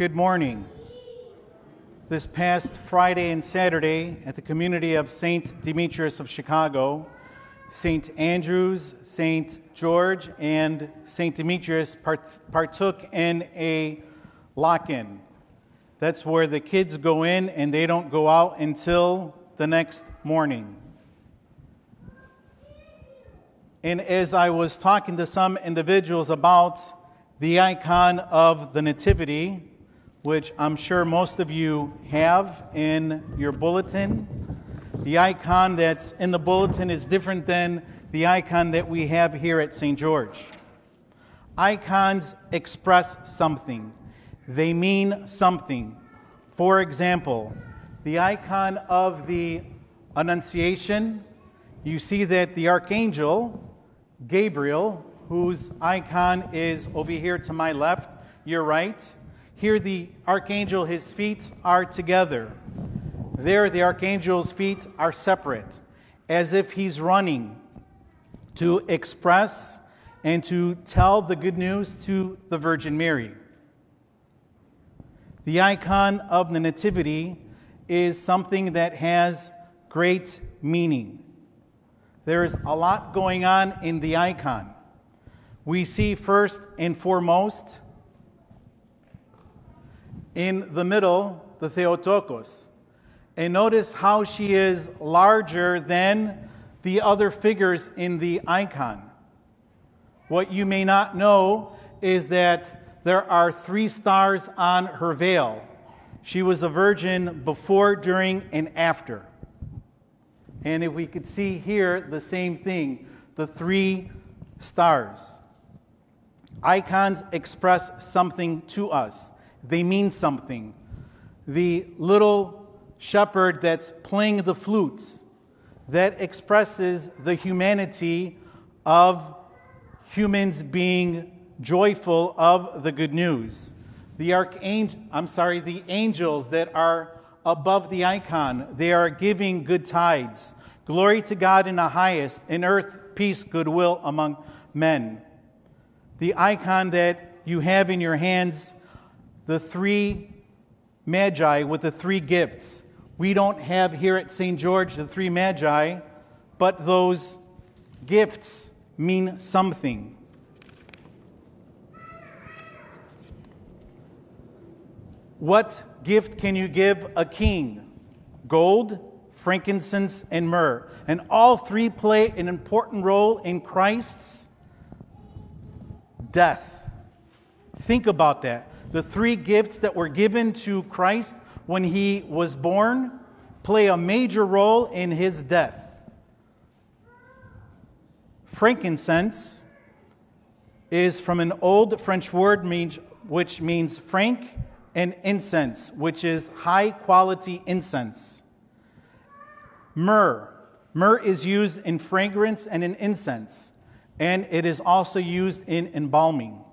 Good morning. This past Friday and Saturday at the community of St. Demetrius of Chicago, St. Andrews, St. George, and St. Demetrius part- partook in a lock in. That's where the kids go in and they don't go out until the next morning. And as I was talking to some individuals about the icon of the Nativity, which I'm sure most of you have in your bulletin, the icon that's in the bulletin is different than the icon that we have here at St. George. Icons express something, they mean something. For example, the icon of the Annunciation, you see that the archangel, Gabriel, whose icon is over here to my left, your right, here the archangel, his feet are together. There, the archangel's feet are separate, as if he's running to express and to tell the good news to the Virgin Mary. The icon of the Nativity is something that has great meaning. There's a lot going on in the icon. We see first and foremost, in the middle, the Theotokos. And notice how she is larger than the other figures in the icon. What you may not know is that there are three stars on her veil. She was a virgin before, during, and after. And if we could see here the same thing, the three stars. Icons express something to us, they mean something. The little shepherd that's playing the flute that expresses the humanity of humans being joyful of the good news. The archangel, I'm sorry, the angels that are above the icon, they are giving good tides. Glory to God in the highest, in earth peace, goodwill among men. The icon that you have in your hands, the three magi with the three gifts we don't have here at St. George the three magi, but those gifts mean something. What gift can you give a king? Gold, frankincense, and myrrh. And all three play an important role in Christ's death. Think about that. The three gifts that were given to Christ when he was born play a major role in his death. Frankincense is from an old French word which means frank and incense, which is high quality incense. Myrrh. Myrrh is used in fragrance and in incense, and it is also used in embalming.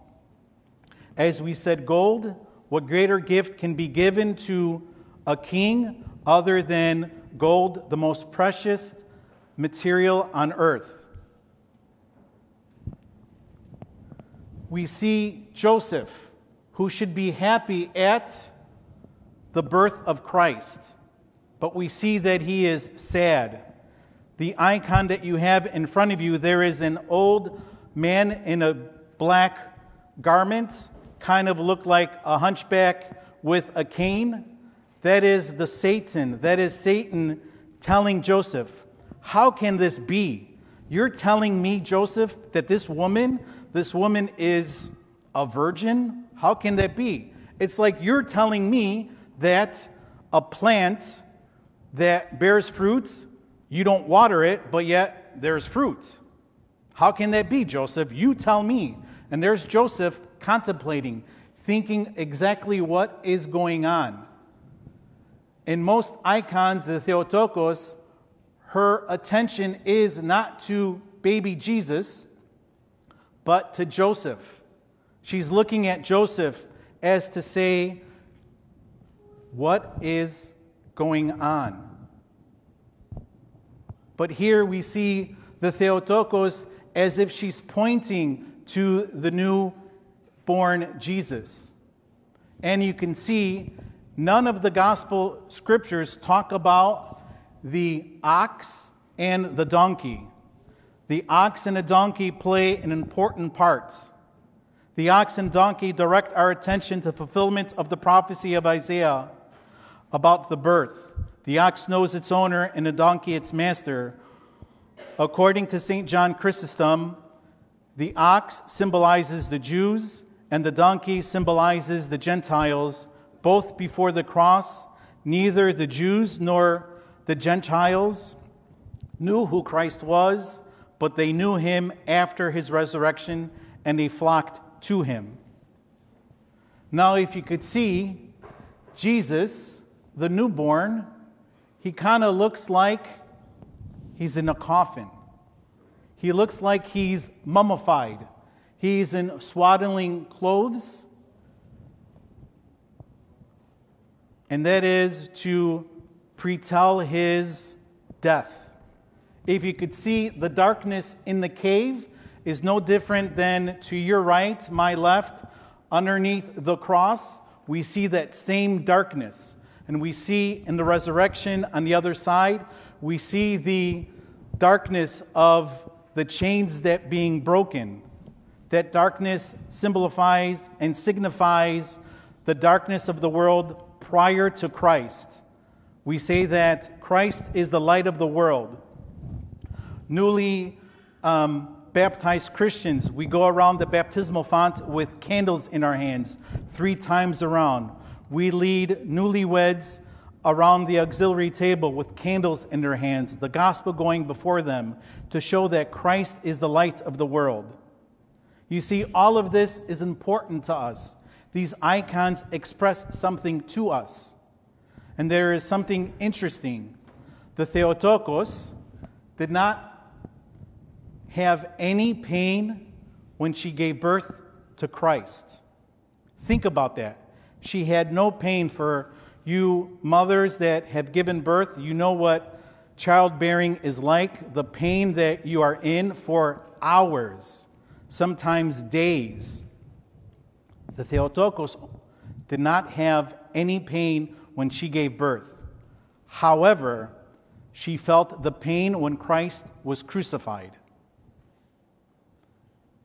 As we said, gold what greater gift can be given to a king other than gold, the most precious material on earth? We see Joseph, who should be happy at the birth of Christ, but we see that he is sad. The icon that you have in front of you, there is an old man in a black garment kind of look like a hunchback with a cane. That is the Satan. That is Satan telling Joseph, How can this be? You're telling me, Joseph, that this woman, this woman is a virgin? How can that be? It's like you're telling me that a plant that bears fruit, you don't water it, but yet there's fruit. How can that be, Joseph? You tell me. And there's Joseph contemplating, thinking exactly what is going on. In most icons, the Theotokos, her attention is not to baby Jesus, but to Joseph. She's looking at Joseph as to say, What is going on? But here we see the Theotokos as if she's pointing to the new born Jesus. And you can see none of the gospel scriptures talk about the ox and the donkey. The ox and the donkey play an important part. The ox and donkey direct our attention to fulfillment of the prophecy of Isaiah about the birth. The ox knows its owner and the donkey its master. According to St. John Chrysostom, the ox symbolizes the Jews and the donkey symbolizes the Gentiles, both before the cross. Neither the Jews nor the Gentiles knew who Christ was, but they knew him after his resurrection and they flocked to him. Now, if you could see Jesus, the newborn, he kind of looks like he's in a coffin. He looks like he's mummified. He's in swaddling clothes. And that is to pretell his death. If you could see, the darkness in the cave is no different than to your right, my left, underneath the cross. We see that same darkness. And we see in the resurrection on the other side, we see the darkness of the chains that being broken. That darkness symbolifies and signifies the darkness of the world prior to Christ. We say that Christ is the light of the world. Newly um, baptized Christians, we go around the baptismal font with candles in our hands three times around. We lead newlyweds around the auxiliary table with candles in their hands, the gospel going before them to show that Christ is the light of the world. You see, all of this is important to us. These icons express something to us. And there is something interesting. The Theotokos did not have any pain when she gave birth to Christ. Think about that. She had no pain for you mothers that have given birth. You know what childbearing is like, the pain that you are in for hours, sometimes days. The Theotokos did not have any pain when she gave birth. However, she felt the pain when Christ was crucified.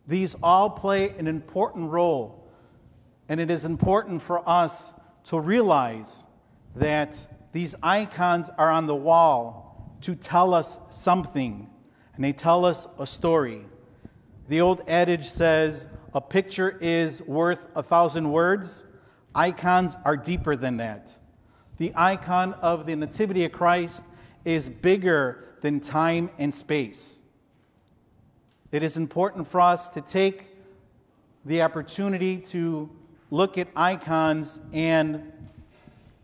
These all play an important role, and it is important for us to realize that these icons are on the wall to tell us something, and they tell us a story. The old adage says, a picture is worth a thousand words. Icons are deeper than that. The icon of the Nativity of Christ is bigger than time and space. It is important for us to take the opportunity to look at icons and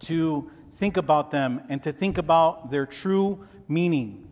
to think about them and to think about their true meaning.